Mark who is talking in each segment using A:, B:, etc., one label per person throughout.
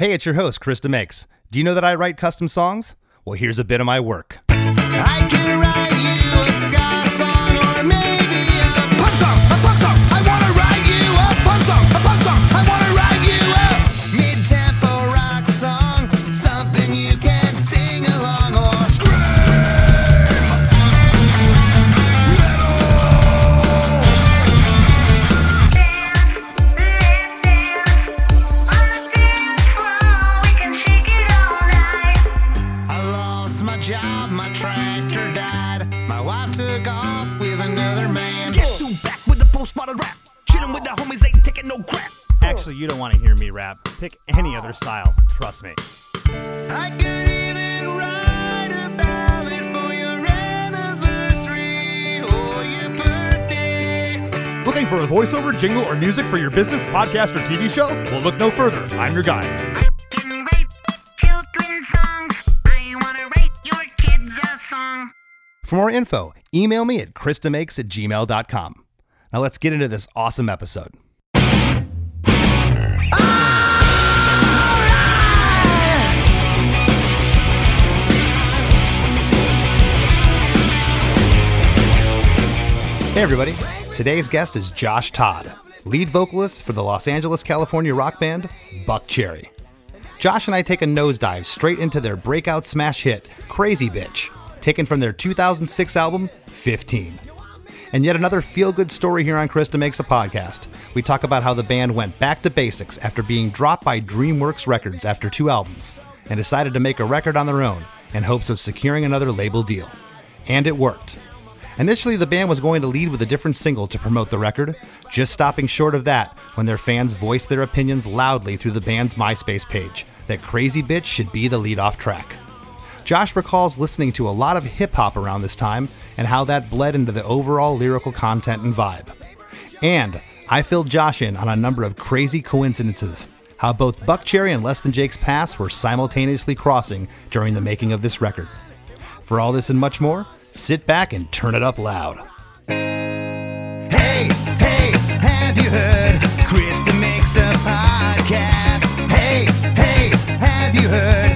A: Hey, it's your host, Chris DeMakes. Do you know that I write custom songs? Well, here's a bit of my work.
B: You
A: don't want to hear me rap. Pick any other style. Trust me.
B: I could even write a ballad for your anniversary or your birthday.
A: Looking for a voiceover, jingle, or music for your business, podcast, or TV show? Well, look no further. I'm your guy.
C: I can write children's songs. I wanna write your kids a song.
A: For more info, email me at chrisdemakes at gmail.com. Now let's get into this awesome episode. Hey, everybody. Today's guest is Josh Todd, lead vocalist for the Los Angeles, California rock band Buckcherry. Josh and I take a nosedive straight into their breakout smash hit, Crazy Bitch, taken from their 2006 album, 15. And yet another feel good story here on Chris DeMakes a Podcast. We talk about how the band went back to basics after being dropped by DreamWorks Records after two albums and decided to make a record on their own in hopes of securing another label deal. And it worked. Initially, the band was going to lead with a different single to promote the record, just stopping short of that when their fans voiced their opinions loudly through the band's MySpace page that Crazy Bitch should be the lead off track. Josh recalls listening to a lot of hip hop around this time and how that bled into the overall lyrical content and vibe. And I filled Josh in on a number of crazy coincidences, how both Buckcherry and Less Than Jake's paths were simultaneously crossing during the making of this record. For all this and much more, sit back and turn it up loud.
B: Hey, hey, have you heard? Chris DeMakes a podcast. Hey, hey, have you heard?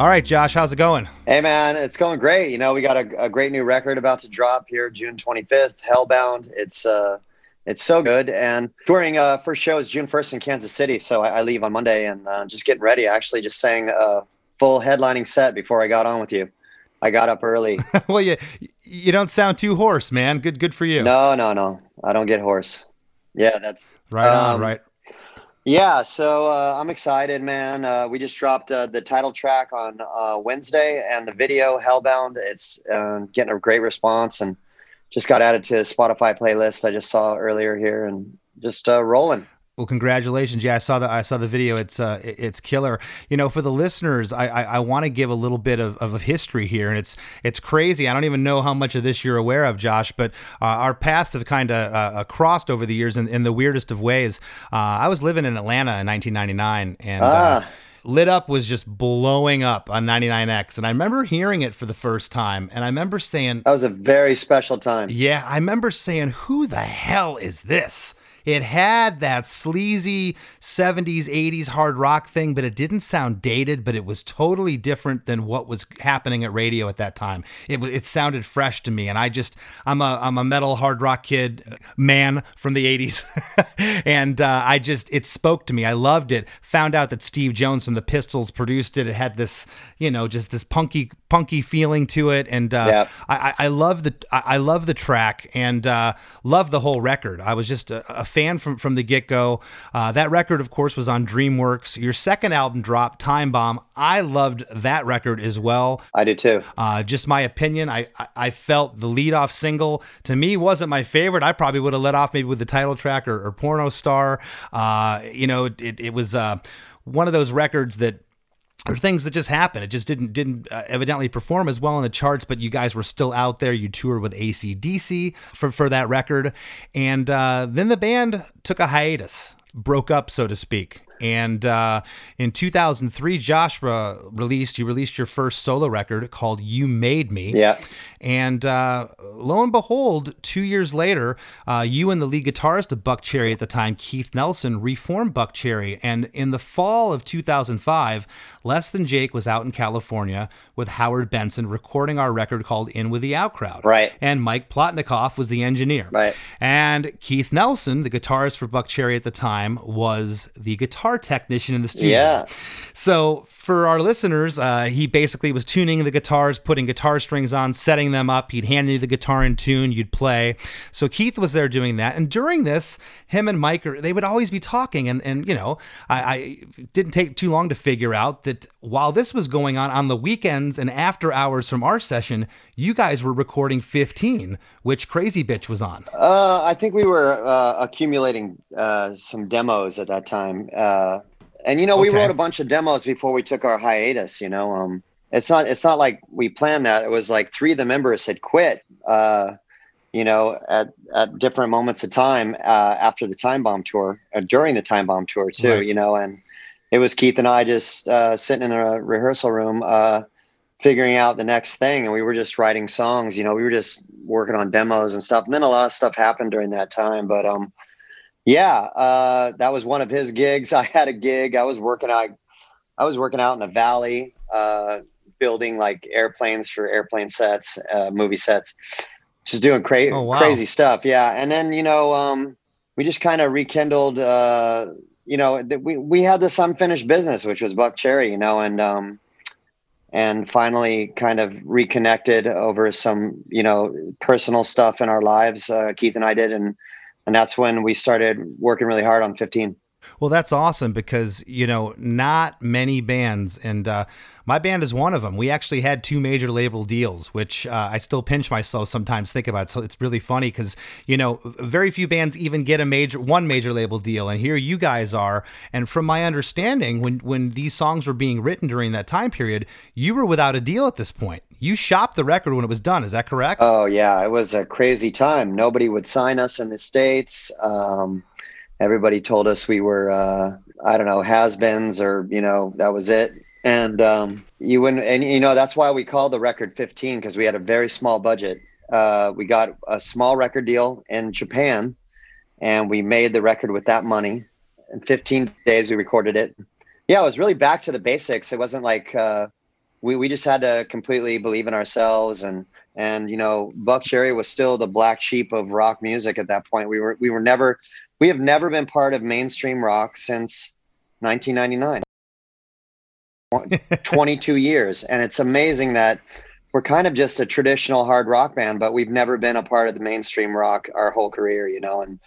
A: All right, Josh, how's it going?
D: Hey man, it's going great. You know, we got a, a great new record about to drop here June 25th, Hellbound. It's uh it's so good and touring uh first show is June 1st in Kansas City, so I, I leave on Monday and uh, just getting ready. I actually just sang a full headlining set before I got on with you. I got up early.
A: well, you you don't sound too hoarse, man. Good good for you.
D: no, no, no. I don't get hoarse. Yeah, that's
A: Right on,
D: um,
A: right.
D: Yeah, so uh, I'm excited, man. Uh, we just dropped uh, the title track on uh, Wednesday, and the video "Hellbound." It's uh, getting a great response, and just got added to Spotify playlist I just saw earlier here, and just uh, rolling.
A: Well, congratulations! Yeah, I saw the I saw the video. It's uh, it's killer. You know, for the listeners, I I, I want to give a little bit of, of history here, and it's it's crazy. I don't even know how much of this you're aware of, Josh, but uh, our paths have kind of uh, crossed over the years in, in the weirdest of ways. Uh, I was living in Atlanta in 1999, and. Uh,
D: Ah.
A: Lit Up was just blowing up on 99X. And I remember hearing it for the first time. And I remember saying,
D: That was a very special time.
A: yeah, I remember saying, "Who the hell is this?" It had that sleazy 70s, 80s hard rock thing, but it didn't sound dated, but it was totally different than what was happening at radio at that time. It it sounded fresh to me and I just I'm a I'm a metal hard rock kid uh, man from the 80s. and uh, I just it spoke to me. I loved it. Found out that Steve Jones from the Pistols produced it. It had this, you know, just this punky punky feeling to it and uh,
D: Yeah.
A: I, I I love the I I love the track and uh, love the whole record. I was just a, a fan from from the get go. Uh, that record, of course, was on DreamWorks. Your second album drop, Time Bomb. I loved that record as well.
D: I do too.
A: Uh, just my opinion. I, I I felt the lead off single to me wasn't my favorite. I probably would have let off maybe with the title track or, or Porno Star. Uh, you know, it, it was uh, one of those records that or things that just happened. It just didn't didn't uh, evidently perform as well in the charts, but you guys were still out there. You toured with ACDC for for that record, and uh, then the band took a hiatus, broke up, so to speak. And uh, in 2003, Joshua released you released your first solo record called "You Made Me."
D: Yeah.
A: And uh, lo and behold, two years later, uh, you and the lead guitarist of Buckcherry at the time, Keith Nelson, reformed Buckcherry. And in the fall of 2005, Less Than Jake was out in California with Howard Benson recording our record called In With the Outcrowd.
D: Right.
A: And Mike Plotnikoff was the engineer.
D: Right.
A: And Keith Nelson, the guitarist for Buckcherry at the time, was the guitar technician in the studio.
D: Yeah.
A: So for our listeners, uh, he basically was tuning the guitars, putting guitar strings on, setting them up. He'd hand you the guitar in tune, you'd play. So Keith was there doing that. And during this, him and Mike, are- they would always be talking. And, and you know, I, I didn't take too long to figure out that while this was going on on the weekends and after hours from our session, you guys were recording 15, which Crazy Bitch was on.
D: Uh, I think we were uh, accumulating uh, some demos at that time, uh, and you know, we
A: Okay.
D: wrote a bunch of demos before we took our hiatus. You know, um, it's not it's not like we planned that. It was like three of the members had quit. Uh, you know, at at different moments of time uh, after the Time Bomb tour, uh, during the Time Bomb tour too.
A: Right.
D: You know, and it was Keith and I just uh, sitting in a rehearsal room. Figuring out the next thing and we were just writing songs you know we were just working on demos and stuff and then a lot of stuff happened during that time but um yeah uh that was one of his gigs i had a gig i was working out i was working out in a valley uh building like airplanes for airplane sets uh movie sets just doing cra-
A: Oh, wow.
D: crazy stuff yeah and then you know um we just kind of rekindled uh you know th- we we had this unfinished business which was buckcherry you know and um and finally kind of reconnected over some you know personal stuff in our lives uh, keith and i did. And and that's when we started working really hard on 15
A: Well, that's awesome because, you know, not many bands, and uh, my band is one of them. We actually had two major label deals, which uh, I still pinch myself sometimes think about. So it's really funny because, you know, very few bands even get a major, one major label deal. And here you guys are. And from my understanding, when, when these songs were being written during that time period, you were without a deal at this point. You shopped the record when it was done. Is that correct?
D: oh yeah it was a crazy time nobody would sign us in the states um, everybody told us we were uh, i don't know has-beens or you know that was it. And um, you wouldn't and you know that's why we called the record 15 because we had a very small budget. Uh, we got a small record deal in japan and we made the record with that money. In 15 days we recorded it. Yeah it was really back to the basics. It wasn't like uh, we, we just had to completely believe in ourselves and and you know buckcherry was still the black sheep of rock music at that point. We were we were never we have never been part of mainstream rock since 1999 22 years. And it's amazing that we're kind of just a traditional hard rock band but we've never been a part of the mainstream rock our whole career you know and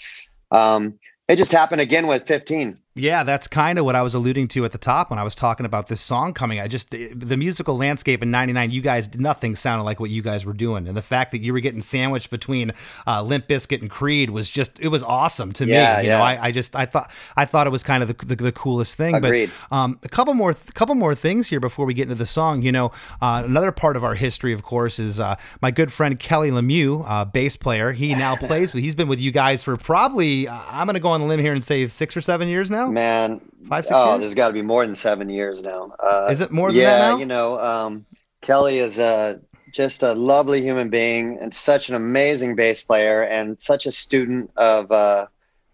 D: um it just happened again with 15
A: Yeah, that's kind of what I was alluding to at the top when I was talking about this song coming. I just the, the musical landscape in '99. You guys, nothing sounded like what you guys were doing, and the fact that you were getting sandwiched between uh, Limp Bizkit and Creed was just it was awesome to
D: Yeah,
A: me. You know,
D: yeah.
A: I, I just I thought I thought it was kind of the, the, the coolest thing.
D: Agreed.
A: But um, a couple more couple more things here before we get into the song. You know, uh, another part of our history, of course, is uh, my good friend Kelly Lemieux, uh, bass player. He now plays. with He's been with you guys for probably uh, I'm going to go on a limb here and say six or seven years now.
D: Man
A: Five, six
D: oh
A: years?
D: there's got to be more than seven years now uh,
A: Is it more than
D: yeah
A: that now?
D: you know um, kelly is uh, just a lovely human being and such an amazing bass player and such a student of uh,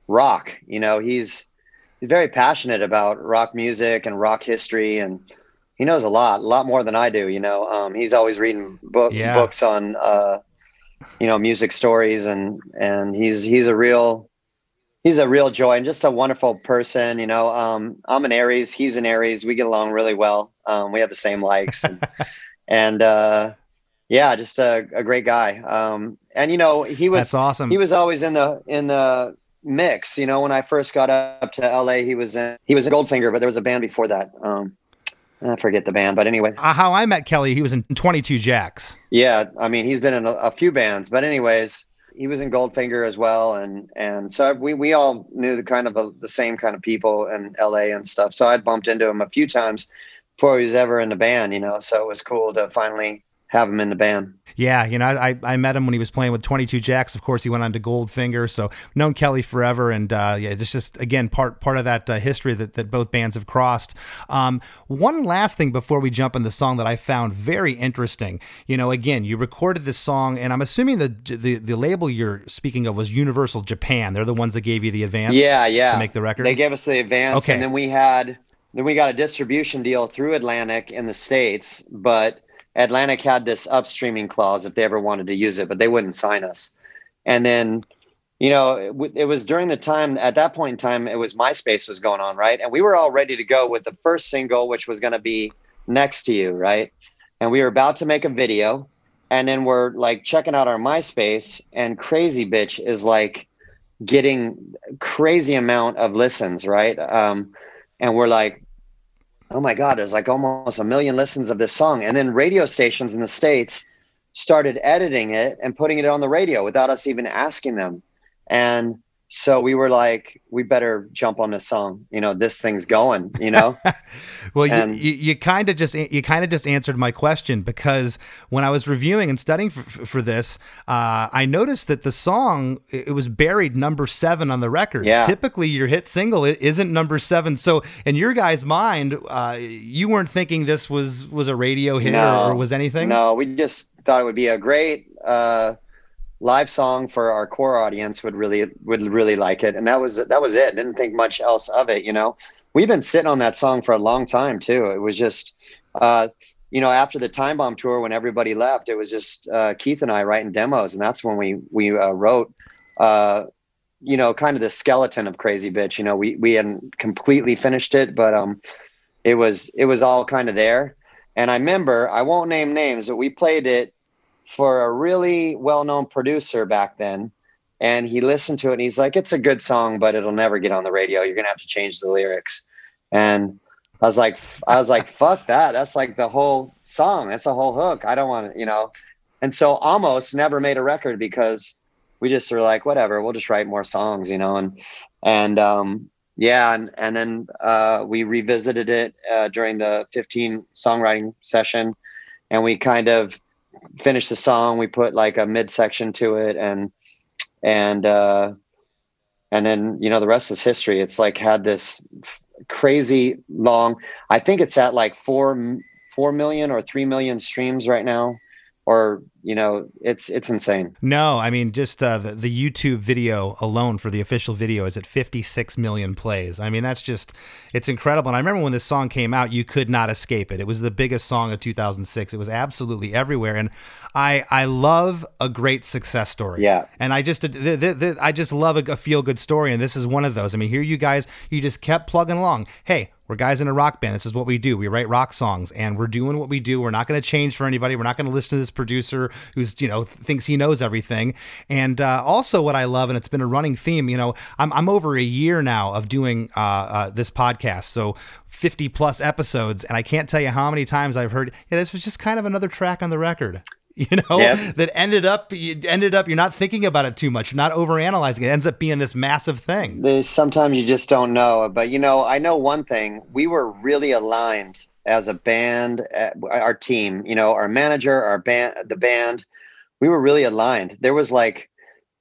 D: rock you know he's he's very passionate about rock music and rock history and he knows a lot a lot more than i do you know um, he's always reading book,
A: Yeah.
D: books on uh, you know music stories and and he's he's a real he's a real joy and just a wonderful person you know um i'm an aries he's an aries we get along really well um we have the same likes and, and uh yeah just a, a great guy um and you know he was
A: That's awesome.
D: he was always in the in the mix you know when i first got up to la he was in he was in goldfinger but there was a band before that um i forget the band but anyway
A: Uh, how I met Kelly, he was in 22 Jacks.
D: yeah, I mean, he's been in a, a few bands, but anyways, he was in Goldfinger as well, and and so we we all knew the kind of a, the same kind of people in L.A. and stuff. So I'd bumped into him a few times before he was ever in the band, you know. So it was cool to finally have him in the band.
A: Yeah, you know, I, I met him when he was playing with 22 Jacks. Of course, he went on to Goldfinger, so known Kelly forever, and uh, yeah, it's just again part part of that uh, history that, that both bands have crossed. Um, one last thing before we jump in the song that I found very interesting. You know, again, you recorded this song, and I'm assuming the the, the label you're speaking of was Universal Japan. They're the ones that gave you the advance.
D: Yeah, yeah.
A: to make the record.
D: They gave us the advance,
A: Okay.
D: and then we had then we got a distribution deal through Atlantic in the states, but Atlantic had this upstreaming clause if they ever wanted to use it, but they wouldn't sign us. And then, you know, it, it was during the time at that point in time, it was MySpace was going on, right? And we were all ready to go with the first single, which was going to be "Next to You," right? And we were about to make a video, and then we're like checking out our MySpace, and Crazy Bitch is like getting crazy amount of listens, right? Um, and we're like, oh my god, there's like almost a million listens of this song. And then radio stations in the states started editing it and putting it on the radio without us even asking them. And so we were like, we better jump on this song. You know, this thing's going. You know.
A: Well, you,
D: And-
A: you, you kind of just you kind of just answered my question because when I was reviewing and studying for, for this, uh, I noticed that the song it was buried number seven on the record.
D: Yeah.
A: Typically, your hit single is isn't number seven. So, in your guys' mind, uh, you weren't thinking this was was a radio hit
D: No.
A: or, or was anything.
D: No, we just thought it would be a great uh, live song for our core audience. Would really would really like it, and that was that was it. Didn't think much else of it. You know, we've been sitting on that song for a long time too. It was just, uh, you know, after the Time Bomb tour when everybody left, it was just uh, Keith and I writing demos, and that's when we we uh, wrote. Uh, you know, kind of the skeleton of Crazy Bitch. You know, we we hadn't completely finished it, but um, it was it was all kind of there. And I remember, I won't name names, but we played it for a really well-known producer back then. And he listened to it and he's like, it's a good song, but it'll never get on the radio. You're gonna have to change the lyrics. And I was like, I was like, fuck that. That's like the whole song. That's the whole hook. I don't want to, you know. And so almost never made a record because we just were like, whatever, we'll just write more songs, you know. And and um yeah, and, and then uh, we revisited it uh, during the 15 songwriting session, and we kind of finished the song. We put like a midsection to it, and and uh, and then you know the rest is history. It's like had this f- crazy long. I think it's at like four four million or three million streams right now, or you know it's it's insane.
A: No, I mean just uh, the, the YouTube video alone for the official video is at 56 million plays. I mean that's just it's incredible. And I remember when this song came out, you could not escape it. It was the biggest song of 2006. It was absolutely everywhere, and I I love a great success story.
D: Yeah.
A: and I just th- th- th- I just love a, a feel good story, and this is one of those. I mean, here you guys, you just kept plugging along. Hey. We're guys in a rock band. This is what we do. We write rock songs, and we're doing what we do. We're not going to change for anybody. We're not going to listen to this producer who's you know thinks he knows everything. And uh, also, what I love, and it's been a running theme. You know, I'm I'm over a year now of doing uh, uh, this podcast, so 50 plus episodes, and I can't tell you how many times I've heard, yeah, this was just kind of another track on the record. You know,
D: Yep.
A: that ended up you ended up you're not thinking about it too much, you're not overanalyzing it. It ends up being this massive thing.
D: There's sometimes you just don't know. But you know, I know one thing: we were really aligned as a band, uh, our team. You know, our manager, our band, the band. We were really aligned. There was like,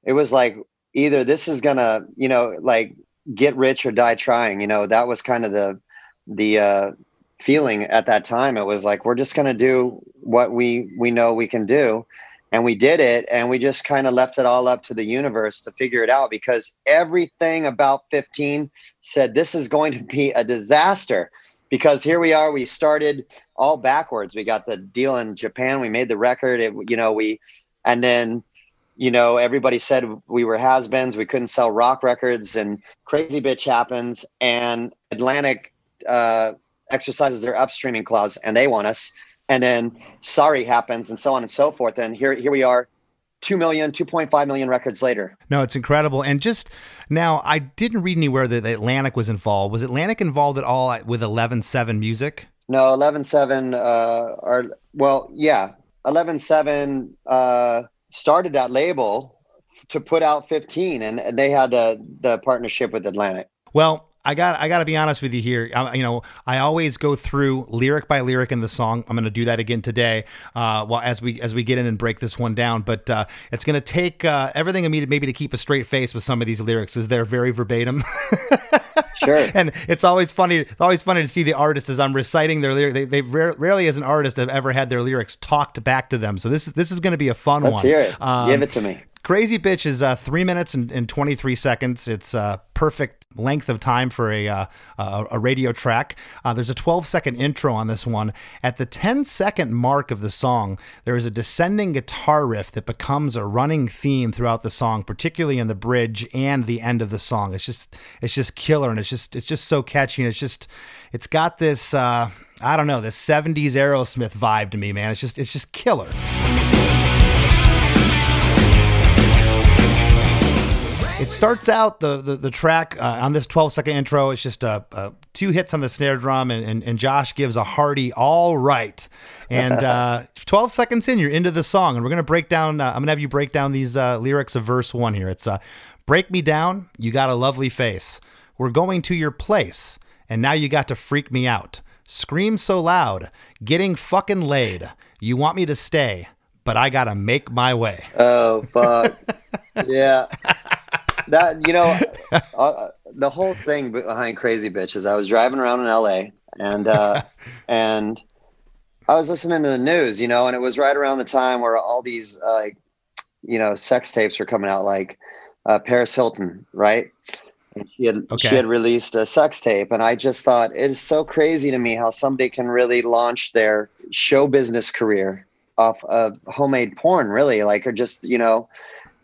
D: it was like either this is gonna, you know, like get rich or die trying. You know, that was kind of the the uh, feeling at that time. It was like we're just gonna do what we we know we can do and we did it and we just kind of left it all up to the universe to figure it out because everything about 15 said this is going to be a disaster because here we are we started all backwards. We got the deal in japan we made the record it you know we and then you know everybody said we were has-beens we couldn't sell rock records and crazy bitch happens and atlantic uh, exercises their upstreaming clause and they want us and then sorry happens and so on and so forth and here here we are 2 million 2.5 million records later
A: No, it's incredible. And just now, I didn't read anywhere that Atlantic was involved. Was Atlantic involved at all with 11-7 music?
D: no 11.7 uh are well yeah 11.7 uh started that label to put out 15 and, they had the the partnership with atlantic
A: Well, I got I got to be honest with you here. I, you know, I always go through lyric by lyric in the song. I'm going to do that again today. Uh, well, as we as we get in and break this one down, but uh, it's going to take uh, everything I to maybe to keep a straight face with some of these lyrics, as they're very verbatim.
D: Sure.
A: and it's always funny. It's always funny to see the artist as I'm reciting their lyrics. They, they rare, rarely, as an artist, have ever had their lyrics talked back to them. So this is this is going to be a fun
D: Let's
A: one.
D: hear it.
A: Um,
D: Give it to me.
A: Crazy Bitch is uh, three minutes and, and 23 seconds. It's uh, perfect length of time for a, uh, a, a radio track. Uh, there's a 12 second intro on this one. At the 10 second mark of the song, there is a descending guitar riff that becomes a running theme throughout the song, particularly in the bridge and the end of the song. It's just it's just killer and it's just it's just so catchy and it's just it's got this uh, I don't know this 70s Aerosmith vibe to me, man. It's just it's just killer. It starts out the the, the track uh, on this 12 second intro. It's just uh, uh, two hits on the snare drum, and, and, and Josh gives a hearty "all right." And uh, 12 seconds in, you're into the song, and we're gonna break down. Uh, I'm gonna have you break down these uh, lyrics of verse one here. It's uh, "Break me down, you got a lovely face. We're going to your place, and now you got to freak me out. Scream so loud, getting fucking laid. You want me to stay, but I gotta make my way."
D: Oh fuck. yeah. That you know, uh, the whole thing behind Crazy Bitch is I was driving around in LA and uh, and I was listening to the news, you know, and it was right around the time where all these uh, like you know sex tapes were coming out, like uh, Paris Hilton, right? And she had
A: Okay.
D: she had released a sex tape, and I just thought it is so crazy to me how somebody can really launch their show business career off of homemade porn, really, like or just you know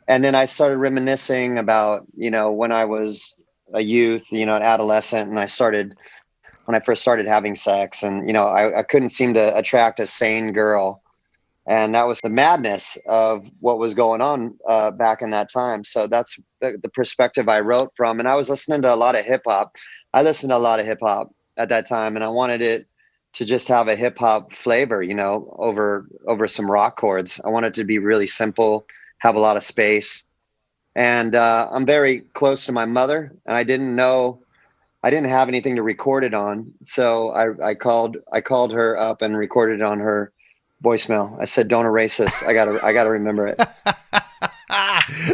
D: and then I started reminiscing about you know when I was a youth, you know, an adolescent, and I started when I first started having sex, and you know, I, I couldn't seem to attract a sane girl, and that was the madness of what was going on uh, back in that time. So that's the, the perspective I wrote from, and I was listening to a lot of hip hop. I listened to a lot of hip hop at that time, and I wanted it to just have a hip hop flavor, you know, over over some rock chords. I wanted it to be really simple have a lot of space. And uh, I'm very close to my mother, and I didn't know, I didn't have anything to record it on. So I, I called, I called her up and recorded it on her voicemail. I said, "Don't erase this. I gotta, I gotta remember it."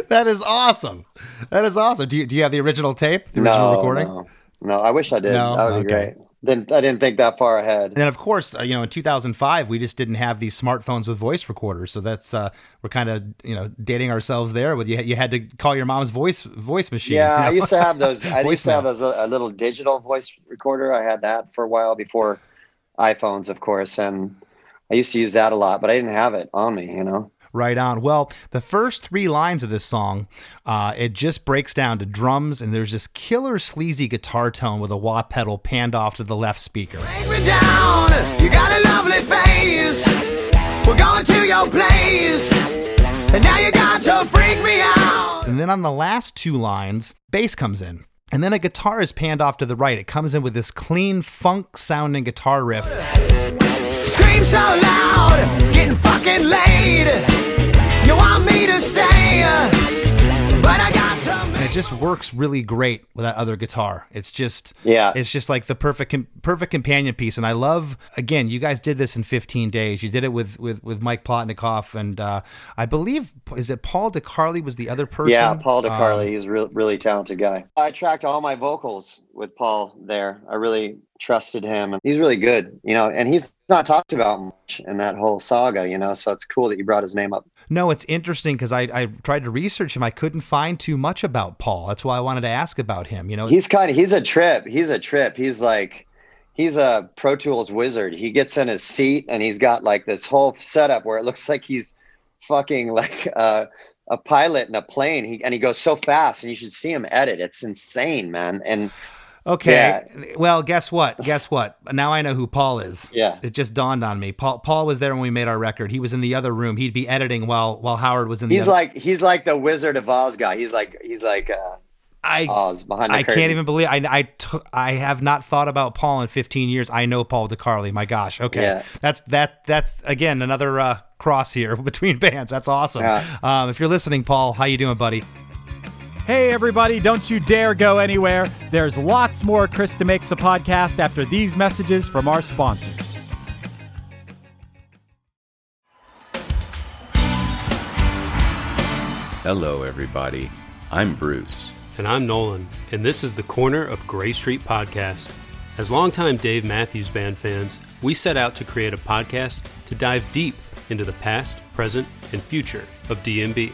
A: that is awesome. That is awesome. Do you, do you have the original tape, the original
D: no,
A: recording?
D: no, no. I wish I did.
A: No?
D: That would be great. Didn't I didn't think that far ahead.
A: And then, of course, uh, you know, in 2005, we just didn't have these smartphones with voice recorders. So that's uh, we're kind of you know dating ourselves there. With you, you had to call your mom's voice voice machine.
D: Yeah,
A: you
D: I used to have those. I used to have those a, a little digital voice recorder. I had that for a while before iPhones, of course, and I used to use that a lot. But I didn't have it on me, you know.
A: Right on. Well, the first three lines of this song, uh, it just breaks down to drums, and there's this killer sleazy guitar tone with a wah pedal panned off to the left speaker.
B: Me down. You got a lovely face. We're going to your place. And now you got to freak me out.
A: And then on the last two lines, bass comes in. And then a guitar is panned off to the right. It comes in with this clean funk sounding guitar riff.
B: Scream so loud. Getting fucking laid. You want me to stay. But I got to
A: and it just works really great with that other guitar. It's just
D: Yeah.
A: it's just like the perfect perfect companion piece. And I love again, you guys did this in 15 days. You did it with with with Mike Plotnikoff and uh, I believe is it Paul DeCarli was the other person.
D: Yeah, Paul DeCarli.
A: Um,
D: he's a real, really talented guy. I tracked all my vocals with Paul there. I really trusted him, and he's really good, you know. And he's not talked about much in that whole saga, you know. So it's cool that you brought his name up.
A: no, it's interesting because I, I tried to research him. I couldn't find too much about Paul. That's why I wanted to ask about him. You know,
D: He's kind of he's a trip. He's a trip. He's like he's a Pro Tools wizard. He gets in his seat and he's got like this whole setup where it looks like he's fucking like uh, a pilot in a plane. He and he goes so fast, and you should see him edit. It's insane, man. And
A: Okay. Well, guess what? Guess what? Now I know who Paul is.
D: Yeah.
A: It just dawned on me. Paul Paul was there when we made our record. He was in the other room. He'd be editing while while Howard was in the
D: he's
A: other.
D: like he's like the Wizard of Oz guy. He's like he's like uh,
A: I
D: Oz behind the
A: I
D: curtain.
A: can't even believe I I took I have not thought about Paul in 15 years. I know Paul DeCarli. My gosh. Okay.
D: Yeah.
A: That's that that's again another uh, cross here between bands. That's awesome.
D: Yeah.
A: Um, if you're listening, Paul, how you doing, buddy?
E: Hey, everybody, don't you dare go anywhere. There's lots more Chris DeMakes a Podcast after these messages from our sponsors.
F: Hello, everybody. I'm Bruce.
G: And I'm Nolan, and this is the Corner of Gray Street podcast. As longtime Dave Matthews Band fans, we set out to create a podcast to dive deep into the past, present, and future of DMB.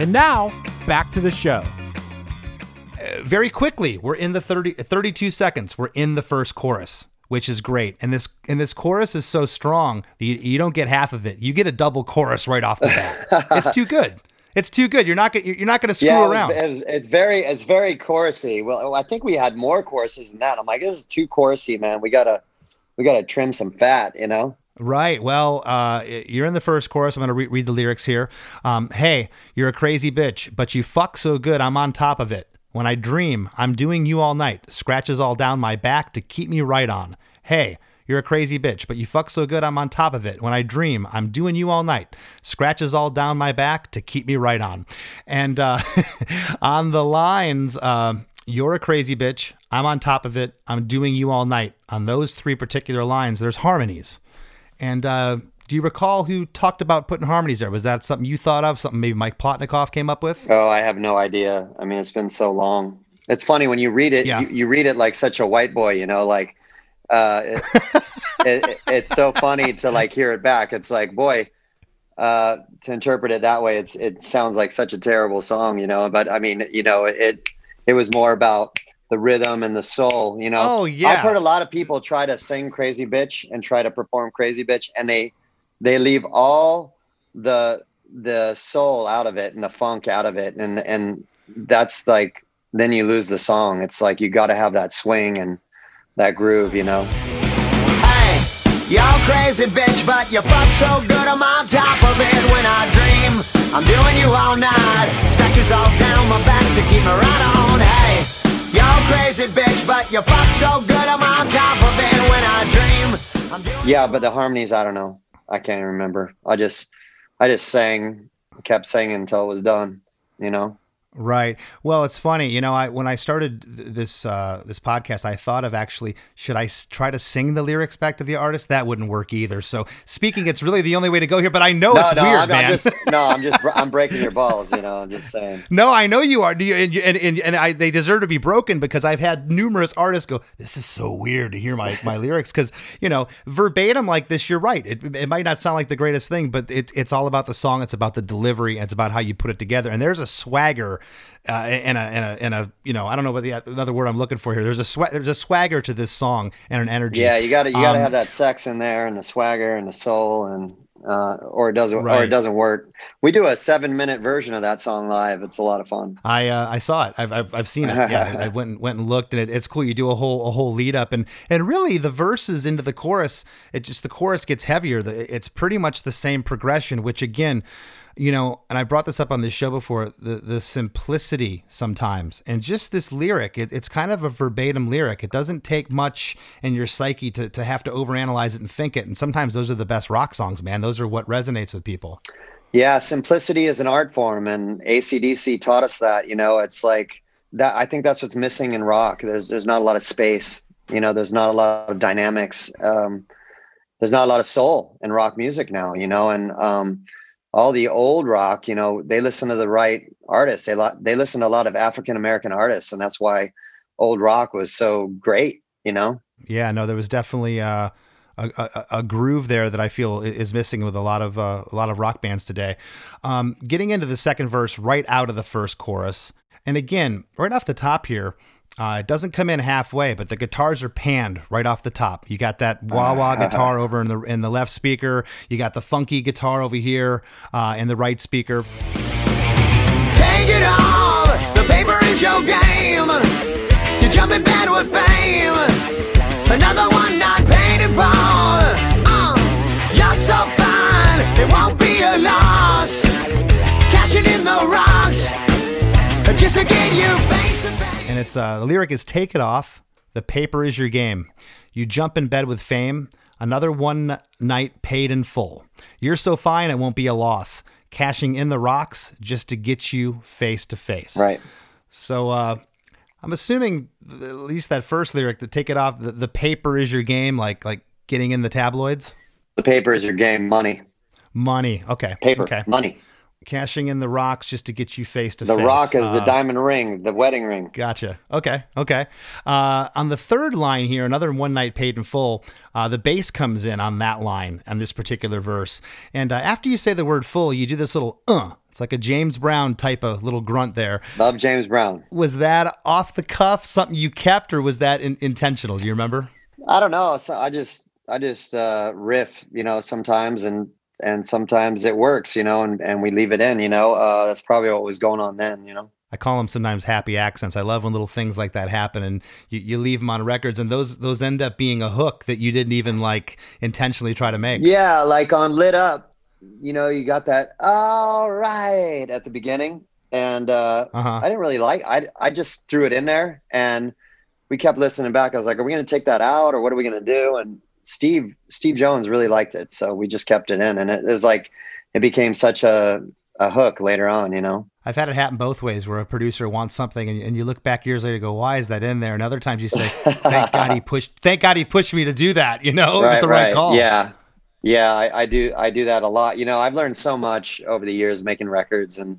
E: And now, back to the show.
A: Uh, very quickly we're in the 30 32 seconds we're in the first chorus which is great and this and this chorus is so strong that you, you don't get half of it you get a double chorus right off the bat it's too good it's too good you're not gonna you're not gonna screw
D: yeah, it was-
A: around
D: it was- it's very it's very chorusy. Well, I think we had more choruses than that. I'm like, this is too chorusy, man. We gotta we gotta trim some fat, you know.
A: Right. Well, uh, you're in the first chorus. I'm going to re- read the lyrics here. Um, hey, you're a crazy bitch, but you fuck so good, I'm on top of it. When I dream, I'm doing you all night. Scratches all down my back to keep me right on. Hey, you're a crazy bitch, but you fuck so good, I'm on top of it. When I dream, I'm doing you all night. Scratches all down my back to keep me right on. And uh, on the lines, uh, you're a crazy bitch. I'm on top of it. I'm doing you all night. On those three particular lines, there's harmonies. And uh, do you recall who talked about putting harmonies there? Was that something you thought of? Something maybe Mike Plotnikoff came up with?
D: Oh, I have no idea. I mean, it's been so long. It's funny when you read it.
A: Yeah.
D: You, you read it like such a white boy, you know. Like, uh, it, it, it's so funny to like hear it back. It's like, boy, uh, to interpret it that way, it's it sounds like such a terrible song, you know. But I mean, you know, it it was more about the rhythm and the soul, you know.
A: Oh, yeah.
D: I've heard a lot of people try to sing "Crazy Bitch" and try to perform "Crazy Bitch," and they they leave all the the soul out of it and the funk out of it, and and that's like then you lose the song. It's like you got to have that swing and that groove, you know.
B: Hey, y'all crazy bitch, but you fuck so good I'm on top of it when I dream. I'm doing you all night. Scratches all down my back to keep me right on. Hey, y'all crazy bitch, but you fuck so good I'm on top of it when I dream.
D: Yeah, but the harmonies, I don't know. I can't remember. I just I just sang, kept singing until it was done. You know.
A: Right. Well, it's funny, you know. I when I started th- this uh, this podcast, I thought of actually should I s- try to sing the lyrics back to the artist? That wouldn't work either. So speaking, it's really the only way to go here. But I know
D: no,
A: it's
D: no,
A: weird,
D: I'm,
A: man.
D: I'm just no, I'm just I'm breaking your balls. You know, I'm just saying.
A: No, I know you are. Do you, and, and, and, and I, they deserve to be broken because I've had numerous artists go, "This is so weird to hear my, my lyrics." Because you know, verbatim like this, you're right. It, it might not sound like the greatest thing, but it, it's all about the song. It's about the delivery. And it's about how you put it together. And there's a swagger. Uh, and a and a and a you know I don't know what the another word I'm looking for here. There's a swa- there's a swagger to this song and an energy.
D: Yeah, you got to you got to
A: Um,
D: have that sex in there and the swagger and the soul and uh, or it doesn't or it doesn't work. We do a seven minute version of that song live. It's a lot of fun.
A: I uh, I saw it. I've, I've, I've seen it. Yeah, I, I went and, went and looked, and it, it's cool. You do a whole a whole lead up, and and really the verses into the chorus. It just the chorus gets heavier. The, it's pretty much the same progression, which again, you know, and I brought this up on this show before. The the simplicity sometimes, and just this lyric. It, it's kind of a verbatim lyric. It doesn't take much in your psyche to to have to overanalyze it and think it. And sometimes those are the best rock songs, man. Those are what resonates with people.
D: Yeah, simplicity is an art form, and ACDC taught us that. You know, it's like that. I think that's what's missing in rock. There's there's not a lot of space. You know, there's not a lot of dynamics. Um, there's not a lot of soul in rock music now. You know, and um, all the old rock, you know, they listen to the right artists. They lo- they listen to a lot of African American artists, and that's why old rock was so great. You know.
A: Yeah, no, there was definitely uh, a, a, a groove there that I feel is missing with a lot of uh, a lot of rock bands today. Um, getting into the second verse right out of the first chorus, and again, right off the top here, Uh, it doesn't come in halfway, but the guitars are panned right off the top. You got that wah wah guitar over in the in the left speaker. You got the funky guitar over here uh, in the right speaker.
B: Take it all. The paper is your game. You jump in bed with fame. Another one not paid in full. Uh, you're so fine. It won't be a loss. Cashing in the rocks. Just to get you face to face.
A: And it's uh, the lyric is "Take it off, the paper is your game. You jump in bed with fame, another one night paid in full. You're so fine, it won't be a loss. Cashing in the rocks just to get you face to face."
D: Right.
A: So uh, I'm assuming at least that first lyric, the "Take it off, the, the paper is your game," like like getting in the tabloids.
D: The paper is your game. Money.
A: Money, okay,
D: Paper.
A: okay.
D: Money.
A: Cashing in the rocks just to get you face to face.
D: The rock is the
A: Uh,
D: diamond ring, the wedding ring.
A: Gotcha. Okay. Okay. Uh, on the third line here, another one night paid in full. Uh, the bass comes in on that line on this particular verse, and uh, after you say the word "full," you do this little "uh." It's like a James Brown type of little grunt there.
D: Love James Brown.
A: Was that off the cuff, something you kept, or was that in- intentional? Do you remember?
D: I don't know. So I just I just uh, riff, you know, sometimes and and sometimes it works, you know, and, and we leave it in, you know. Uh, that's probably what was going on then, you know.
A: I call them sometimes happy accents. I love when little things like that happen, and you, you leave them on records, and those those end up being a hook that you didn't even like intentionally try to make.
D: Yeah, like on Lit Up, you know, you got that all right at the beginning. And uh,
A: Uh-huh.
D: I didn't really like I I just threw it in there and we kept listening back. I was like, are we gonna take that out or what are we gonna do? And Steve Steve Jones really liked it. So we just kept it in and it was like it became such a a hook later on, you know.
A: I've had it happen both ways, where a producer wants something, and, and you look back years later, and go, "Why is that in there?" And other times you say, "Thank God he pushed. Thank God he pushed me to do that." You know, it was the right, call.
D: Yeah. Yeah, I, I do I do that a lot. You know, I've learned so much over the years making records and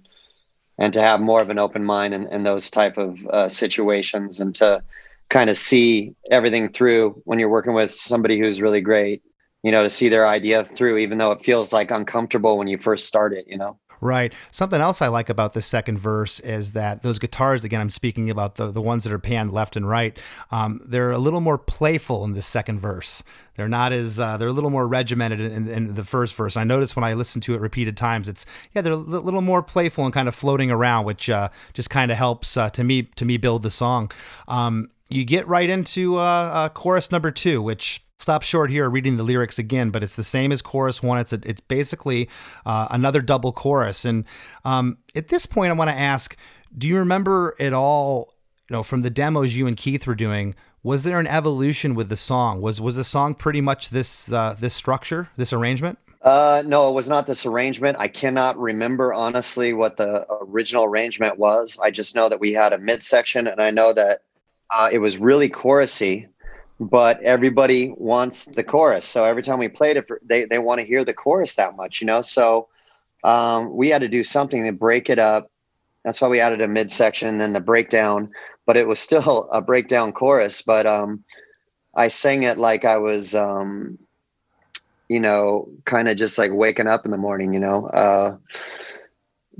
D: and to have more of an open mind in, in those type of uh, situations and to kind of see everything through when you're working with somebody who's really great, you know, to see their idea through, even though it feels like uncomfortable when you first start it, you know.
A: Right. Something else I like about this second verse is that those guitars, again, I'm speaking about the, the ones that are panned left and right, um, they're a little more playful in this second verse. They're not as, uh, they're a little more regimented in, in the first verse. I noticed when I listened to it repeated times, it's, yeah, they're a little more playful and kind of floating around, which uh, just kind of helps uh, to me, to me build the song. Um, you get right into uh, uh, chorus number two, which stop short here reading the lyrics again, but it's the same as chorus one. It's a, it's basically uh, another double chorus. And um, at this point, I want to ask: Do you remember at all? You know, from the demos you and Keith were doing, was there an evolution with the song? Was was the song pretty much this uh, this structure, this arrangement?
D: Uh, no, it was not this arrangement. I cannot remember honestly what the original arrangement was. I just know that we had a midsection, and I know that uh, it was really chorusy, but everybody wants the chorus. So every time we played it, they they want to hear the chorus that much, you know. So um, we had to do something to break it up. That's why we added a midsection and then the breakdown. But it was still a breakdown chorus. But um, I sang it like I was. Um, you know, kind of just like waking up in the morning, you know, uh,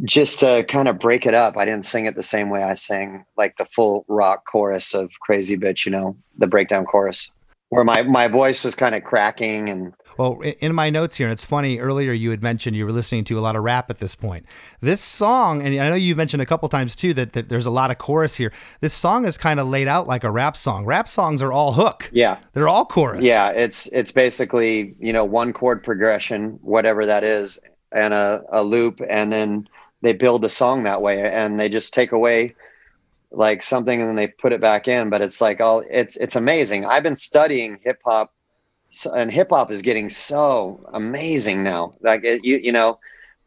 D: just to kind of break it up. I didn't sing it the same way I sang like the full rock chorus of Crazy Bitch, you know, the breakdown chorus where my, my voice was kind of cracking and
A: Well, in my notes here, and it's funny, earlier you had mentioned you were listening to a lot of rap at this point. This song, and I know you've mentioned a couple times too that, that there's a lot of chorus here. This song is kind of laid out like a rap song. Rap songs are all hook.
D: yeah,
A: They're all chorus.
D: yeah, it's, it's basically, you know, one chord progression, whatever that is, and a, a loop. And then they build the song that way and they just take away like something and then they put it back in but it's like all it's it's amazing i've been studying hip hop and hip hop is getting so amazing now like it, you you know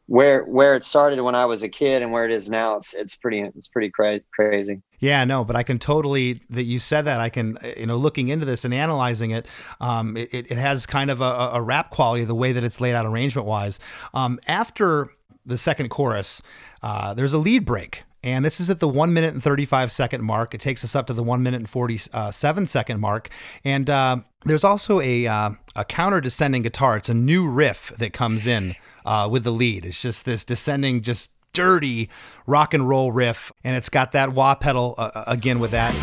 D: where where it started when i was a kid and where it is now it's it's pretty it's pretty cra- crazy
A: Yeah, no, but I can totally that you said that. I can, you know, looking into this and analyzing it, um, it it has kind of a, a rap quality the way that it's laid out arrangement wise. Um, after the second chorus, uh, there's a lead break. And this is at the one minute and 35 second mark. It takes us up to the one minute and 47 second mark. And uh, there's also a, uh, a counter descending guitar. It's a new riff that comes in uh, with the lead. It's just this descending, just dirty rock and roll riff, and it's got that wah pedal uh, uh, again with that.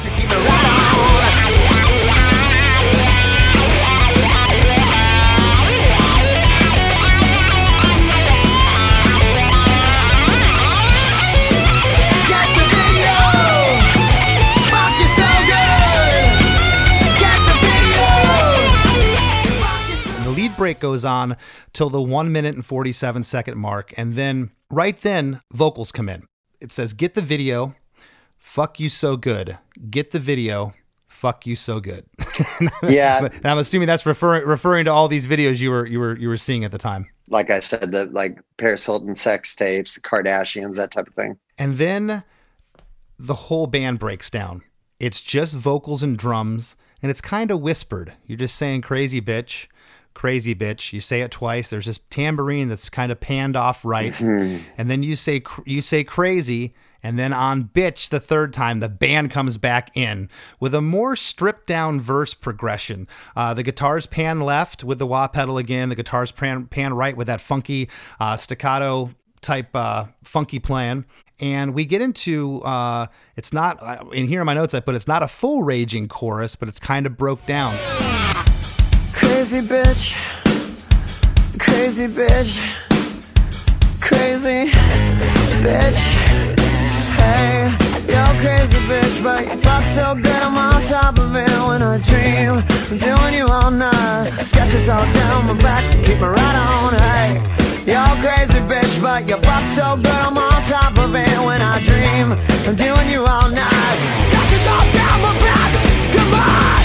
A: Break goes on till the one minute and 47 second mark. And then right then, vocals come in. It says, Get the video. Fuck you so good. Get the video. Fuck you so good.
D: Yeah,
A: and I'm assuming that's referring referring to all these videos you were you were you were seeing at the time.
D: like I said, the like Paris Hilton sex tapes, Kardashians, that type of thing.
A: And then the whole band breaks down. It's just vocals and drums, and it's kind of whispered. You're just saying crazy bitch, crazy bitch. You say it twice. There's this tambourine that's kind of panned off right. And then you say you say crazy, and then on bitch the third time the band comes back in with a more stripped down verse progression. Uh, the guitars pan left with the wah pedal again. The guitars pan, pan right with that funky uh, staccato type uh, funky plan. And we get into uh, it's not uh, in here in my notes I put it's not a full raging chorus, but it's kind of broke down.
B: Crazy bitch. Crazy bitch. Crazy bitch. Hey, yo, crazy bitch, but you fuck so good, I'm on top of it when I dream. I'm doing you all night. Sketches all down my back to keep me right on. Hey, yo, crazy bitch, but you fuck so good, I'm on top of it when I dream. I'm doing you all night. Sketches all down my back. Come on.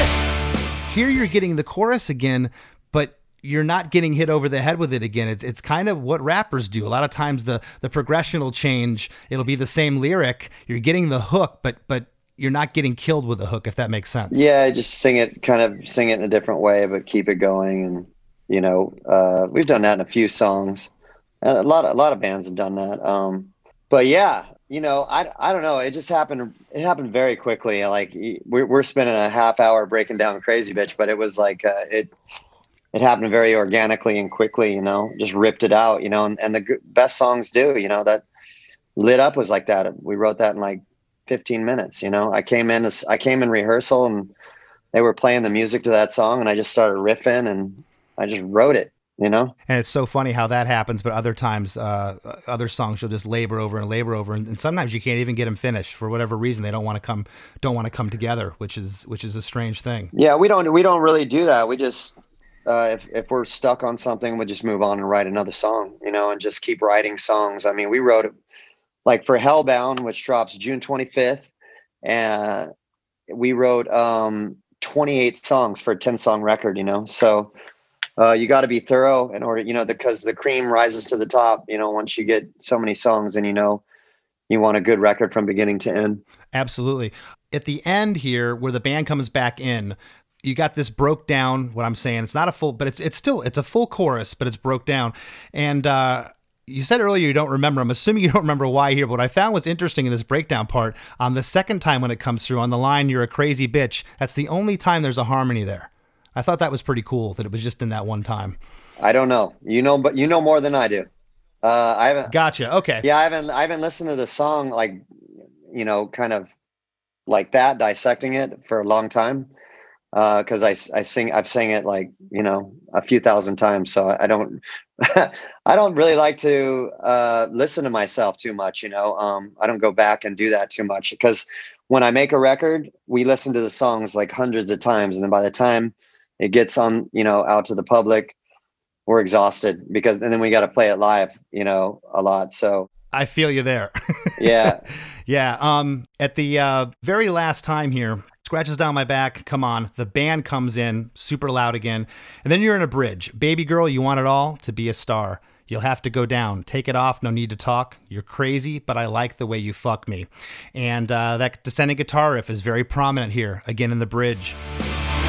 A: Here you're getting the chorus again, but you're not getting hit over the head with it again. It's it's kind of what rappers do. A lot of times the the progression will change. It'll be the same lyric. You're getting the hook, but but you're not getting killed with the hook if that makes sense.
D: Yeah, just sing it, kind of sing it in a different way, but keep it going. And you know, uh, we've done that in a few songs. A lot, a lot of bands have done that. Um, but yeah, you know, I, I don't know. It just happened. It happened very quickly. Like we're we're spending a half hour breaking down Crazy Bitch, but it was like uh, it it happened very organically and quickly. You know, just ripped it out. You know, and, and the g- best songs do. You know that lit up was like that. We wrote that in like 15 minutes. You know, I came in I came in rehearsal and they were playing the music to that song, and I just started riffing and I just wrote it. You know,
A: And it's so funny how that happens, but other times, uh, other songs you'll just labor over and labor over, and, and sometimes you can't even get them finished for whatever reason. They don't want to come, don't want to come together, which is which is a strange thing.
D: yeah, we don't we don't really do that. We just uh, if if we're stuck on something, we just move on and write another song. You know, and just keep writing songs. I mean, we wrote like for Hellbound, which drops June 25th, and we wrote um 28 songs for a 10 song record. You know, so. Uh, you got to be thorough in order, you know, because the cream rises to the top. You know, once you get so many songs, and you know, you want a good record from beginning to end.
A: Absolutely. At the end here, where the band comes back in, you got this broke down. What I'm saying, it's not a full, but it's it's still it's a full chorus, but it's broke down. And uh, you said earlier you don't remember. I'm assuming you don't remember why here. But what I found was interesting in this breakdown part. On the second time when it comes through on the line, "You're a crazy bitch." That's the only time there's a harmony there. I thought that was pretty cool that it was just in that one time.
D: I don't know. You know, but you know more than I do. Uh, I haven't.
A: Gotcha. Okay.
D: Yeah, I haven't. I haven't listened to the song like, you know, kind of like that, dissecting it for a long time. Because I I sing I've sang it like you know a few thousand times, so I don't I don't really like to uh, listen to myself too much. You know, um, I don't go back and do that too much because when I make a record, we listen to the songs like hundreds of times, and then by the time it gets on, you know, out to the public, we're exhausted because and then we got to play it live, you know, a lot. So
A: I feel you there.
D: yeah,
A: Yeah. Um, at the uh, very last time here, scratches down my back. Come on. The band comes in super loud again. And then you're in a bridge. Baby girl, you want it all to be a star. You'll have to go down. Take it off. No need to talk. You're crazy, but I like the way you fuck me. And uh, that descending guitar riff is very prominent here, again in the bridge.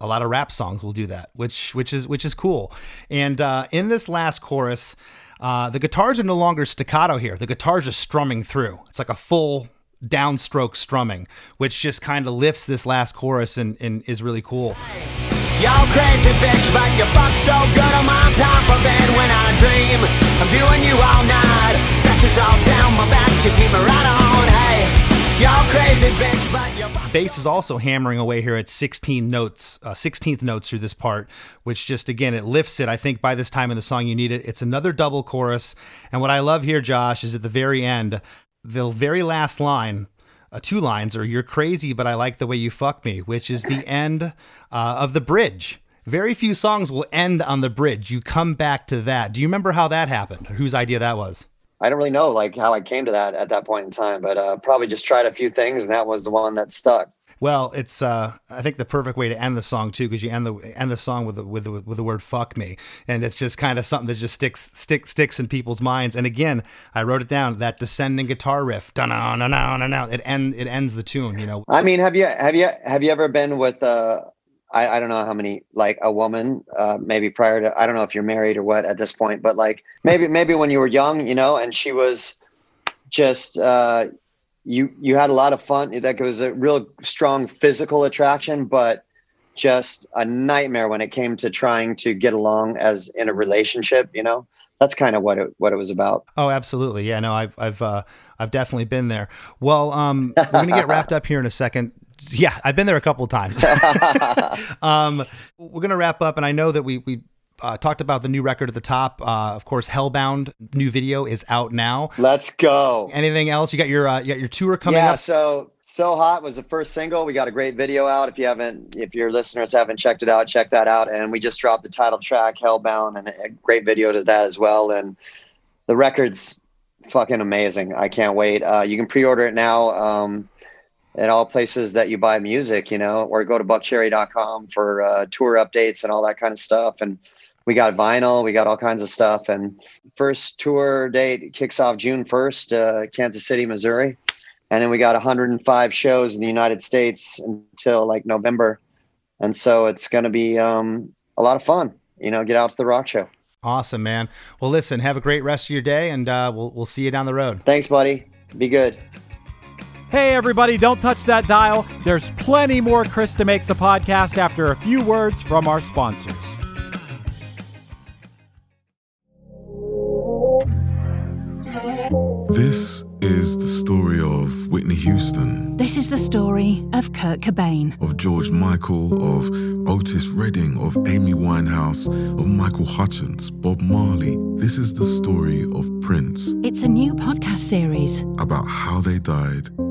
B: a
A: lot of rap songs will do that, which which is which is cool. And uh, in this last chorus, uh, the guitars are no longer staccato here. The guitars are strumming through. It's like a full downstroke strumming, which just kind of lifts this last chorus and, and is really cool.
B: Y'all crazy bitch, but you fuck so good I'm on top of it when I dream I'm doing you all night all down my back keep me right on Hey, y'all crazy bitch, but you fuck
A: bass is also hammering away here at 16 notes, uh, 16th notes through this part, which just again it lifts it. I think by this time in the song you need it. It's another double chorus, and what I love here, Josh, is at the very end, the very last line. Uh, two lines or "You're crazy, but I like the way you fuck me," which is the end uh, of the bridge. Very few songs will end on the bridge. You come back to that. Do you remember how that happened? Or whose idea that was?
D: I don't really know like how I came to that at that point in time, but uh, probably just tried a few things, and that was the one that stuck.
A: Well, it's uh, I think the perfect way to end the song too, because you end the end the song with the, with the, with the word "fuck me," and it's just kind of something that just sticks stick sticks in people's minds. And again, I wrote it down that descending guitar riff, da na na na na na. It end it ends the tune. You know,
D: I mean, have you have you have you ever been with uh I, I don't know how many like a woman uh maybe prior to I don't know if you're married or what at this point, but like maybe maybe when you were young, you know, and she was just uh you you had a lot of fun. It was a real strong physical attraction, but just a nightmare when it came to trying to get along as in a relationship, you know. That's kind of what it what it was about.
A: Oh, absolutely. Yeah, no, I've I've uh, I've definitely been there. Well, um, we're gonna get wrapped up here in a second. Yeah, I've been there a couple of times. um, we're gonna wrap up, and I know that we we uh, talked about the new record at the top. Uh, of course, Hellbound new video is out now.
D: Let's go.
A: Anything else? You got your uh, you got your tour coming
D: yeah,
A: up. Yeah.
D: So so hot was the first single. We got a great video out. If you haven't, if your listeners haven't checked it out, check that out. And we just dropped the title track, Hellbound, and a great video to that as well. And the record's fucking amazing. I can't wait. Uh, you can pre-order it now um, at all places that you buy music, you know, or go to buckcherry.com for uh, tour updates and all that kind of stuff. And we got vinyl, we got all kinds of stuff. And first tour date kicks off June 1st, uh, Kansas City, Missouri. And then we got 105 shows in the United States until like November. And so it's going to be um, a lot of fun, you know, get out to the rock show.
A: Awesome, man. Well, listen, have a great rest of your day, and uh, we'll we'll see you down the road.
D: Thanks, buddy. Be good.
E: Hey, everybody, don't touch that dial. There's plenty more Chris DeMakes a Podcast after a few words from our sponsors.
H: This is the story of Whitney Houston,
I: This is the story of Kurt Cobain.
H: of George Michael, of Otis Redding, of Amy Winehouse, of Michael Hutchence, Bob Marley. This is the story of Prince,
I: It's a new podcast series.
H: about how they died,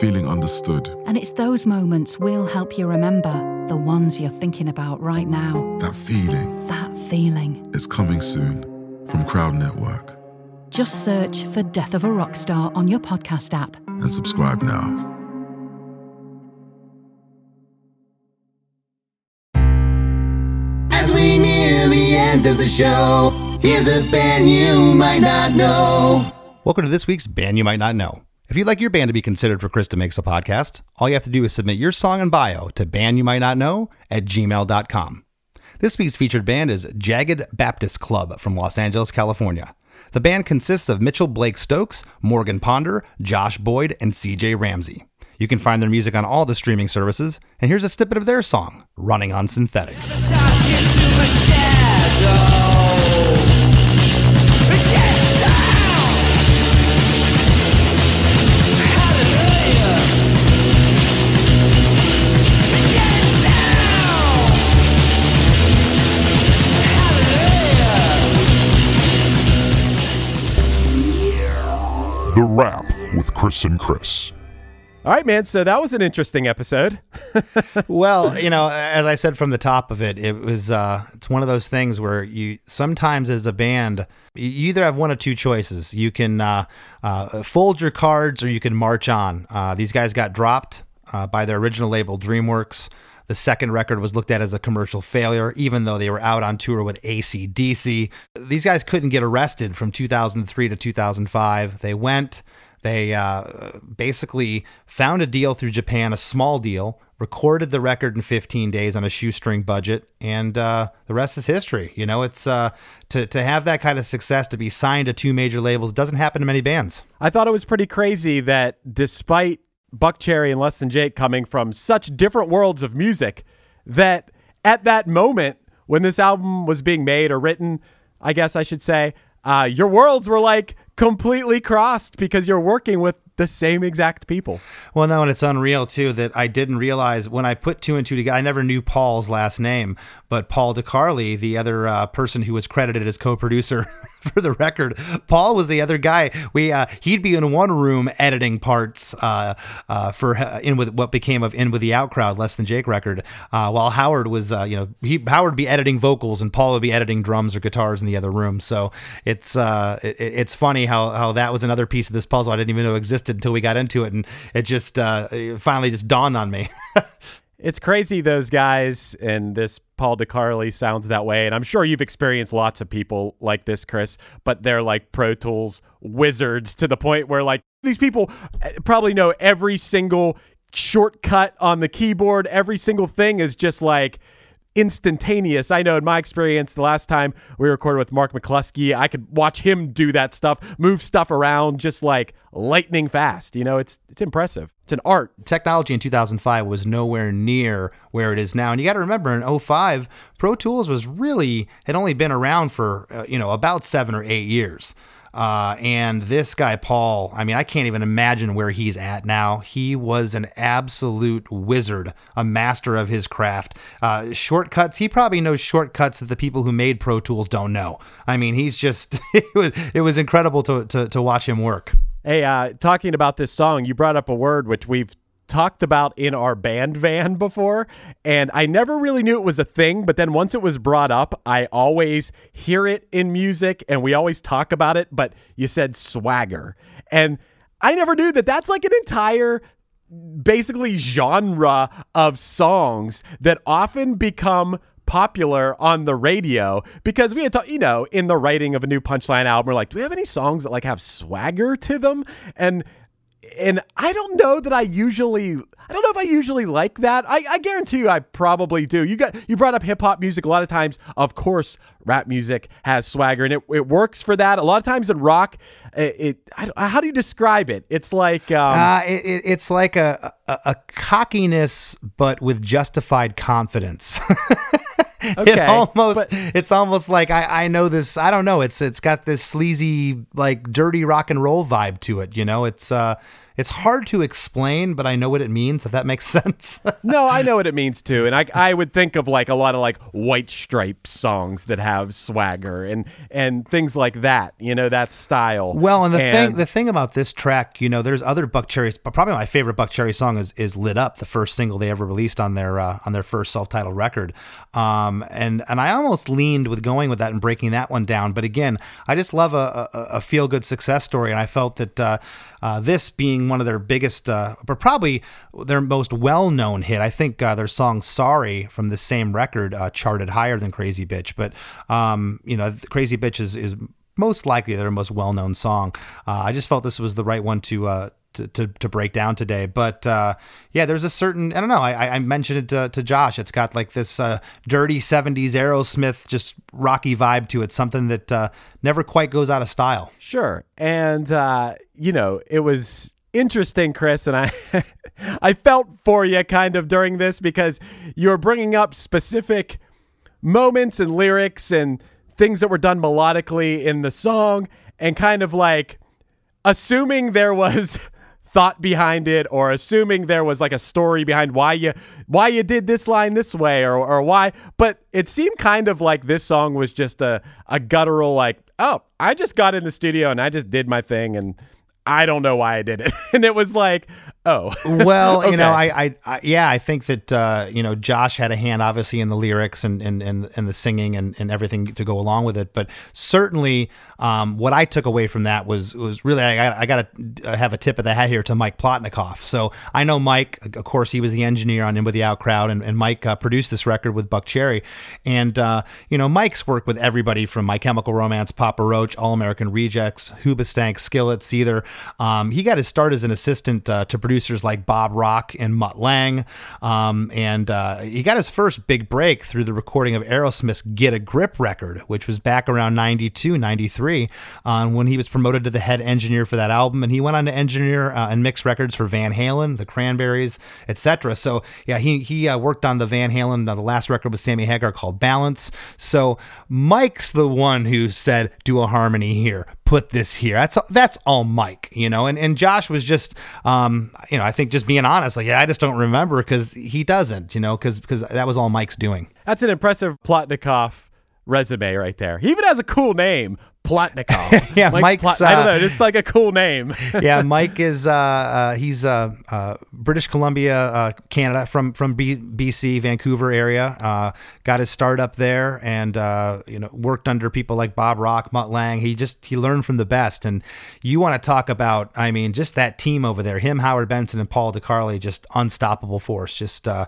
H: feeling understood.
I: And it's those moments we'll help you remember, the ones you're thinking about right now.
H: That feeling
I: That feeling.
H: is coming soon from Crowd Network.
I: Just search for Death of a Rock Star on your podcast app.
H: and subscribe now.
B: As we near the end of the show, here's a band you might not know.
A: Welcome to this week's Band You Might Not Know. If you'd like your band to be considered for Chris DeMakes a Podcast, all you have to do is submit your song and bio to bandyoumightnotknow at gmail.com. This week's featured band is Jagged Baptist Club from Los Angeles, California. The band consists of Mitchell Blake Stokes, Morgan Ponder, Josh Boyd, and CJ Ramsey. You can find their music on all the streaming services, and here's a snippet of their song, Running on Synthetic.
J: The Wrap with Chris and Chris.
E: All right, man. So that was an interesting episode.
A: well, you know, as I said from the top of it, it was uh, it's one of those things where you sometimes as a band, you either have one of two choices. You can uh, uh, fold your cards, or you can march on. Uh, these guys got dropped uh, by their original label, DreamWorks. The second record was looked at as a commercial failure, even though they were out on tour with ACDC. These guys couldn't get arrested from 2003 to 2005. They went. They uh, basically found a deal through Japan, a small deal, recorded the record in 15 days on a shoestring budget, and uh, the rest is history. You know, it's uh, to to have that kind of success, to be signed to two major labels, doesn't happen to many bands.
E: I thought it was pretty crazy that despite Buckcherry and Less Than Jake coming from such different worlds of music, that at that moment when this album was being made or written, I guess I should say, uh, your worlds were like completely crossed because you're working with the same exact people.
A: Well, no, and it's unreal too that I didn't realize when I put two and two together. I never knew Paul's last name, but Paul DeCarli, the other uh, person who was credited as co-producer for the record, Paul was the other guy. We uh, he'd be in one room editing parts uh, uh, for in with what became of in with the out crowd, less than Jake record, uh, while Howard was uh, you know he Howard would be editing vocals and Paul would be editing drums or guitars in the other room. So it's it, it's funny how how that was another piece of this puzzle I didn't even know existed until we got into it, and it just uh, it finally just dawned on me.
E: It's crazy those guys and this Paul DeCarli sounds that way. And I'm sure you've experienced lots of people like this, Chris, but they're like Pro Tools wizards to the point where like these people eh, probably know every single shortcut on the keyboard. Every single thing is just like instantaneous. I know in my experience, the last time we recorded with Mark McCluskey, I could watch him do that stuff, move stuff around just like lightning fast. You know, it's it's impressive. It's an art.
A: Technology in 2005 was nowhere near where it is now, and you got to remember in 05, Pro Tools was really had only been around for uh, you know about seven or eight years. Uh, and this guy, Paul, I mean, I can't even imagine where he's at now. He was an absolute wizard, a master of his craft. Uh, shortcuts, he probably knows shortcuts that the people who made Pro Tools don't know. I mean, he's just, it was, it was incredible to, to, to watch him work.
E: Hey, uh, talking about this song, you brought up a word which we've talked about in our band van before, and I never really knew it was a thing. But then once it was brought up, I always hear it in music, and we always talk about it. But you said swagger, and I never knew that that's like an entire basically genre of songs that often become popular on the radio because we had talked, you know, in the writing of a new punchline album, we're like, do we have any songs that like have swagger to them? And and I don't know that I usually I don't know if I usually like that. I, I guarantee you I probably do. You got you brought up hip hop music a lot of times. Of course, rap music has swagger and it, it works for that. A lot of times in rock, it, it I how do you describe it? It's like um,
A: Uh, it, it, it's like a, a, a cockiness, but with justified confidence.
E: Okay,
A: it almost
E: but-
A: it's almost like I, I know this I don't know it's it's got this sleazy like dirty rock and roll vibe to it you know it's uh it's hard to explain but I know what it means if that makes sense
E: no, I know what it means too, and I I would think of like a lot of like White Stripes songs that have swagger and and things like that. You know that style.
A: Well, and the thing the thing about this track, you know, there's other Buckcherry. but Probably my favorite Buckcherry song is is "Lit Up," the first single they ever released on their uh, on their first self titled record. Um, and and I almost leaned with going with that and breaking that one down. But again, I just love a, a, a feel good success story, and I felt that uh, uh, this being one of their biggest, uh, but probably their most well known hit. I think uh, their song "Sorry" from the same record uh, charted higher than "Crazy Bitch." But um, you know, "Crazy Bitch" is is most likely their most well-known song. Uh, I just felt this was the right one to uh, to, to, break down today. But uh, yeah, there's a certain I don't know. I, I mentioned it to, to Josh. It's got like this uh, dirty '70s Aerosmith, just rocky vibe to it. Something that uh, never quite goes out of style.
E: Sure. And uh, you know, it was interesting, Chris, and I I felt for you kind of during this because you were bringing up specific moments and lyrics and things that were done melodically in the song and kind of like assuming there was thought behind it or assuming there was like a story behind why you why you did this line this way or, or why but it seemed kind of like this song was just a, a guttural like oh i just got in the studio and i just did my thing and i don't know why i did it. And it was like Oh,
A: Well, you know, I, I, I, yeah, I think that uh, you know Josh had a hand, obviously, in the lyrics and and and, and the singing and, and everything to go along with it. But certainly, um, what I took away from that was was really I got I got to have a tip of the hat here to Mike Plotnikoff. So I know Mike, of course, he was the engineer on In with the Out Crowd, and, and Mike uh, produced this record with Buckcherry, and uh, you know Mike's worked with everybody from My Chemical Romance, Papa Roach, All American Rejects, Hoobastank, Skillet, Seether. Um, he got his start as an assistant uh, to producers like Bob Rock and Mutt Lange. Um, and uh, he got his first big break through the recording of Aerosmith's Get a Grip record, which was back around 92, 93, uh, when he was promoted to the head engineer for that album. And he went on to engineer uh, and mix records for Van Halen, the Cranberries, etc. So, yeah, he, he uh, worked on the Van Halen, the last record with Sammy Hagar called Balance. So, Mike's the one who said, do a harmony here put this here. That's that's all Mike, you know. And and Josh was just, um, you know, I think just being honest, like yeah, I just don't remember because he doesn't, you know, because because that was all Mike's doing.
E: That's an impressive Plotnikoff resume right there. He even has a cool name, Plotnikoff.
A: Yeah,
E: Mike
A: Mike's,
E: I don't
A: uh,
E: know. It's like a cool name.
A: yeah, Mike is uh, uh, he's uh, uh, British Columbia, uh, Canada, from from B- BC, Vancouver area. Uh, got his start up there, and uh, you know worked under people like Bob Rock, Mutt Lange. He just he learned from the best. And you want to talk about, I mean, just that team over there, him, Howard Benson, and Paul DeCarli, just unstoppable force. Just uh,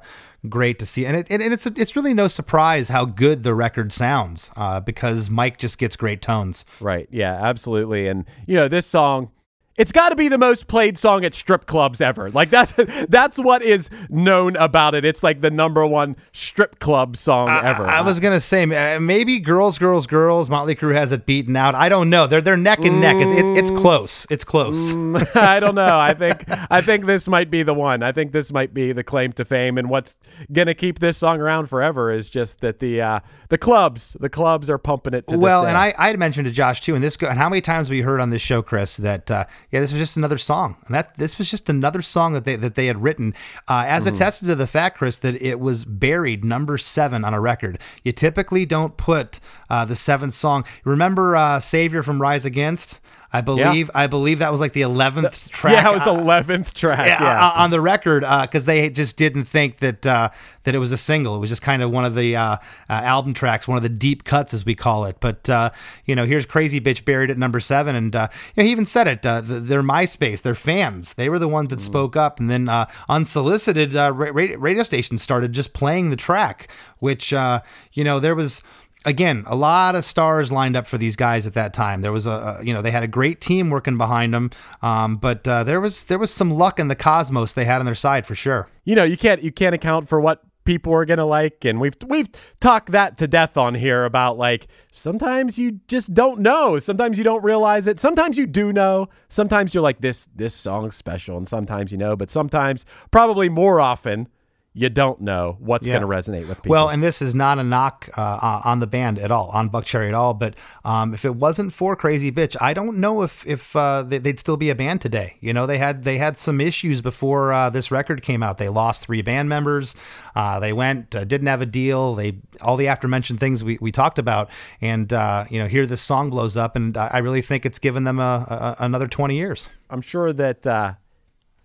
A: great to see, and it and it's it's really no surprise how good the record sounds uh, because Mike just gets great tones.
E: right. Yeah, absolutely. And you know, this song it's got to be the most played song at strip clubs ever. Like that's that's what is known about it. It's like the number one strip club song ever.
A: I, I was gonna say maybe girls, girls, girls. Motley Crue has it beaten out. I don't know. They're they're neck and neck. It's it, it's close. It's close.
E: I don't know. I think I think this might be the one. I think this might be the claim to fame. And what's gonna keep this song around forever is just that the uh, the clubs the clubs are pumping it. To this
A: Well, and I, I had mentioned to Josh too, and this go, and how many times we heard on this show, Chris, that uh, yeah, this was just another song, and that this was just another song that they that they had written, uh, as
E: Mm-hmm.
A: attested to the fact, Chris, that it was buried number seven on a record. You typically don't put uh, the seventh song. Remember uh, "Savior" from Rise Against? I believe I believe that was like the eleventh track.
E: yeah, it was the
A: uh,
E: eleventh track.
A: yeah,
E: Yeah,
A: uh, on the record because they just didn't think that uh, that it was a single. It was just kind of one of the uh, uh, album tracks, one of the deep cuts as we call it. But uh, you know, here's Crazy Bitch buried at number seven, and uh, you know, he even said it. Uh, th- their MySpace, their fans, they were the ones that
E: Mm.
A: spoke up, and then uh, unsolicited uh, ra- radio, radio stations started just playing the track, which uh, you know there was again, a lot of stars lined up for these guys at that time. There was a, you know, they had a great team working behind them, um, but uh, there was there was some luck in the cosmos they had on their side for sure.
E: you know, you can't you can't account for what people are gonna like, and we've we've talked that to death on here about like sometimes you just don't know, sometimes you don't realize it, sometimes you do know, sometimes you're like this this song's special, and sometimes you know, but sometimes probably more often you don't know what's
A: Yeah.
E: gonna resonate with people.
A: Well, and this is not a knock uh, on the band at all, on Buckcherry at all. But um, if it wasn't for Crazy Bitch, I don't know if if uh, they, they'd still be a band today. You know, they had they had some issues before uh, this record came out. They lost three band members. Uh, they went uh, didn't have a deal. They all the aforementioned things we, we talked about, and uh, you know, here this song blows up, and I I really think it's given them a, a, another twenty years.
E: I'm sure that uh,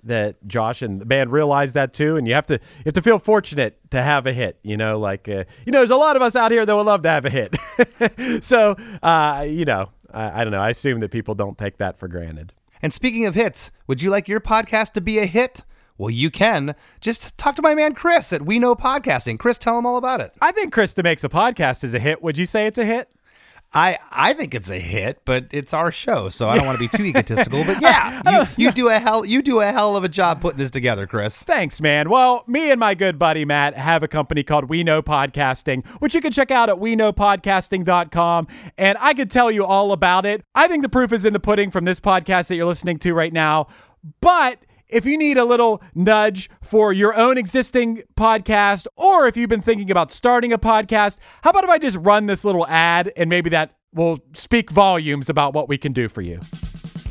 E: that Josh and the band realized that too, and you have to you have to feel fortunate to have a hit. You know, like uh, you know, there's a lot of us out here that would love to have a hit. so uh, you know, I, I don't know. I assume that people don't take that for granted.
A: And speaking of hits, would you like your podcast to be a hit? Well, you can. Just talk to my man Chris at We Know Podcasting. Chris, tell him all about it.
E: I think Chris DeMakes a podcast is a hit. Would you say it's a hit?
A: I I think it's a hit, but it's our show, so I don't want to be too egotistical. But yeah, oh, you, you do a hell you do a hell of a job putting this together, Chris.
E: Thanks, man. Well, me and my good buddy Matt have a company called We Know Podcasting, which you can check out at weknowpodcasting.com. And I could tell you all about it. I think the proof is in the pudding from this podcast that you're listening to right now. But if you need a little nudge for your own existing podcast, or if you've been thinking about starting a podcast, how about if I just run this little ad and maybe that will speak volumes about what we can do for you?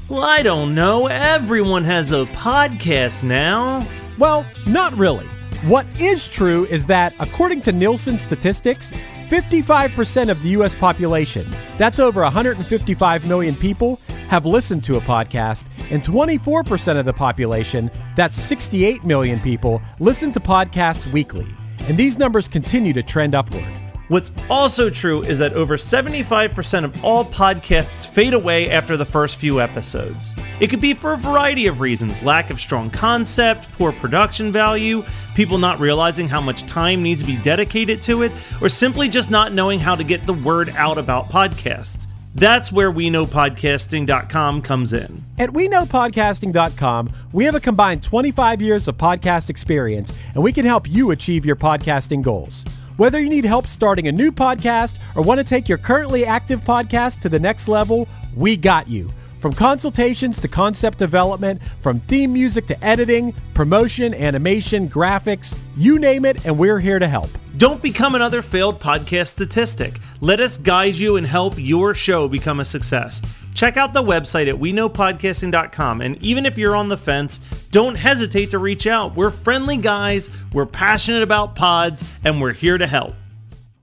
J: Well, I don't know. Everyone has a podcast now.
E: Well, not really. What is true is that, according to Nielsen statistics, 55% of the US population, that's over 155 million people, have listened to a podcast, and 24% of the population, that's 68 million people, listen to podcasts weekly. And these numbers continue to trend upward.
J: What's also true is that over 75% of all podcasts fade away after the first few episodes. It could be for a variety of reasons lack of strong concept, poor production value, people not realizing how much time needs to be dedicated to it, or simply just not knowing how to get the word out about podcasts. That's where we know podcasting.com comes in.
E: At WeKnowPodcasting.com, we have a combined 25 years of podcast experience, and we can help you achieve your podcasting goals. Whether you need help starting a new podcast or want to take your currently active podcast to the next level, we got you. From consultations to concept development, from theme music to editing, promotion, animation, graphics, you name it, and we're here to help.
J: Don't become another failed podcast statistic. Let us guide you and help your show become a success. Check out the website at weknowpodcasting.com. And even if you're on the fence, don't hesitate to reach out. We're friendly guys, we're passionate about pods, and we're here to help.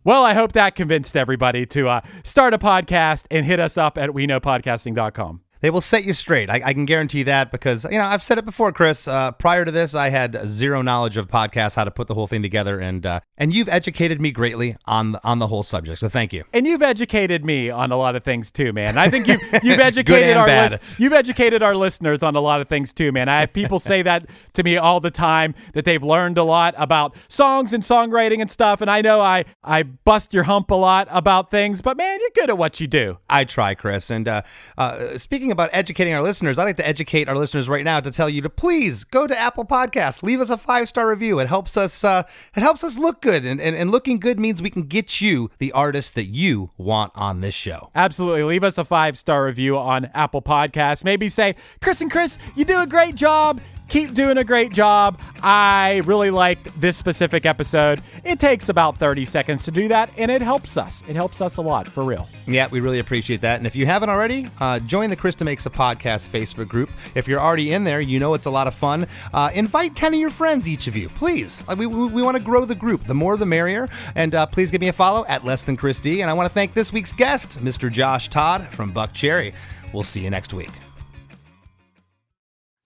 E: Well, I hope that convinced everybody to uh, start a podcast and hit us up at WeKnowPodcasting.com.
A: They will set you straight. I, I can guarantee that because you know I've said it before, Chris. Uh, prior to this, I had zero knowledge of podcasts, how to put the whole thing together, and uh, and you've educated me greatly on the, on the whole subject. So thank you.
E: And you've educated me on a lot of things too, man. I think you've you've educated our
A: bad.
E: lis- you've educated our listeners on a lot of things too, man. I have people say that to me all the time that they've learned a lot about songs and songwriting and stuff. And I know I I bust your hump a lot about things, but man, you're good at what you do.
A: I try, Chris. And uh, uh, about educating our listeners, I'd like to educate our listeners right now to tell you to please go to Apple Podcasts, leave us a five star review. It helps us. Uh, it helps us look good, and, and and looking good means we can get you the artist that you want on this show.
E: Absolutely. Leave us a five star review on Apple Podcasts. Maybe say, Chris and Chris, you do a great job. Keep doing a great job. I really liked this specific episode. It takes about 30 seconds to do that, and it helps us. It helps us a lot, for real.
A: Yeah, we really appreciate that. And if you haven't already, uh, join the Chris DeMakes a Podcast Facebook group. If you're already in there, you know it's a lot of fun. Uh, invite 10 of your friends, each of you, please. Uh, we we, we want to grow the group. The more, the merrier. And uh, please give me a follow at Less Than Chris D. And I want to thank this week's guest, Mr. Josh Todd from Buckcherry. We'll see you next week.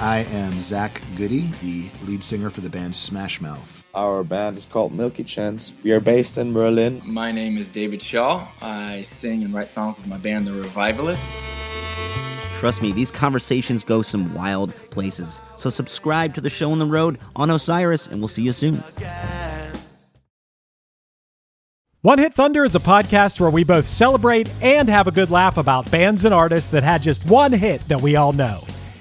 K: I am Zach Goode, the lead singer for the band Smash Mouth.
L: Our band is called Milky Chance. We are based in Berlin.
M: My name is David Shaw. I sing and write songs with my band, The Revivalists.
N: Trust me, these conversations go some wild places. So, subscribe to the show on the road on Osiris, and we'll see you soon.
E: One Hit Thunder is a podcast where we both celebrate and have a good laugh about bands and artists that had just one hit that we all know.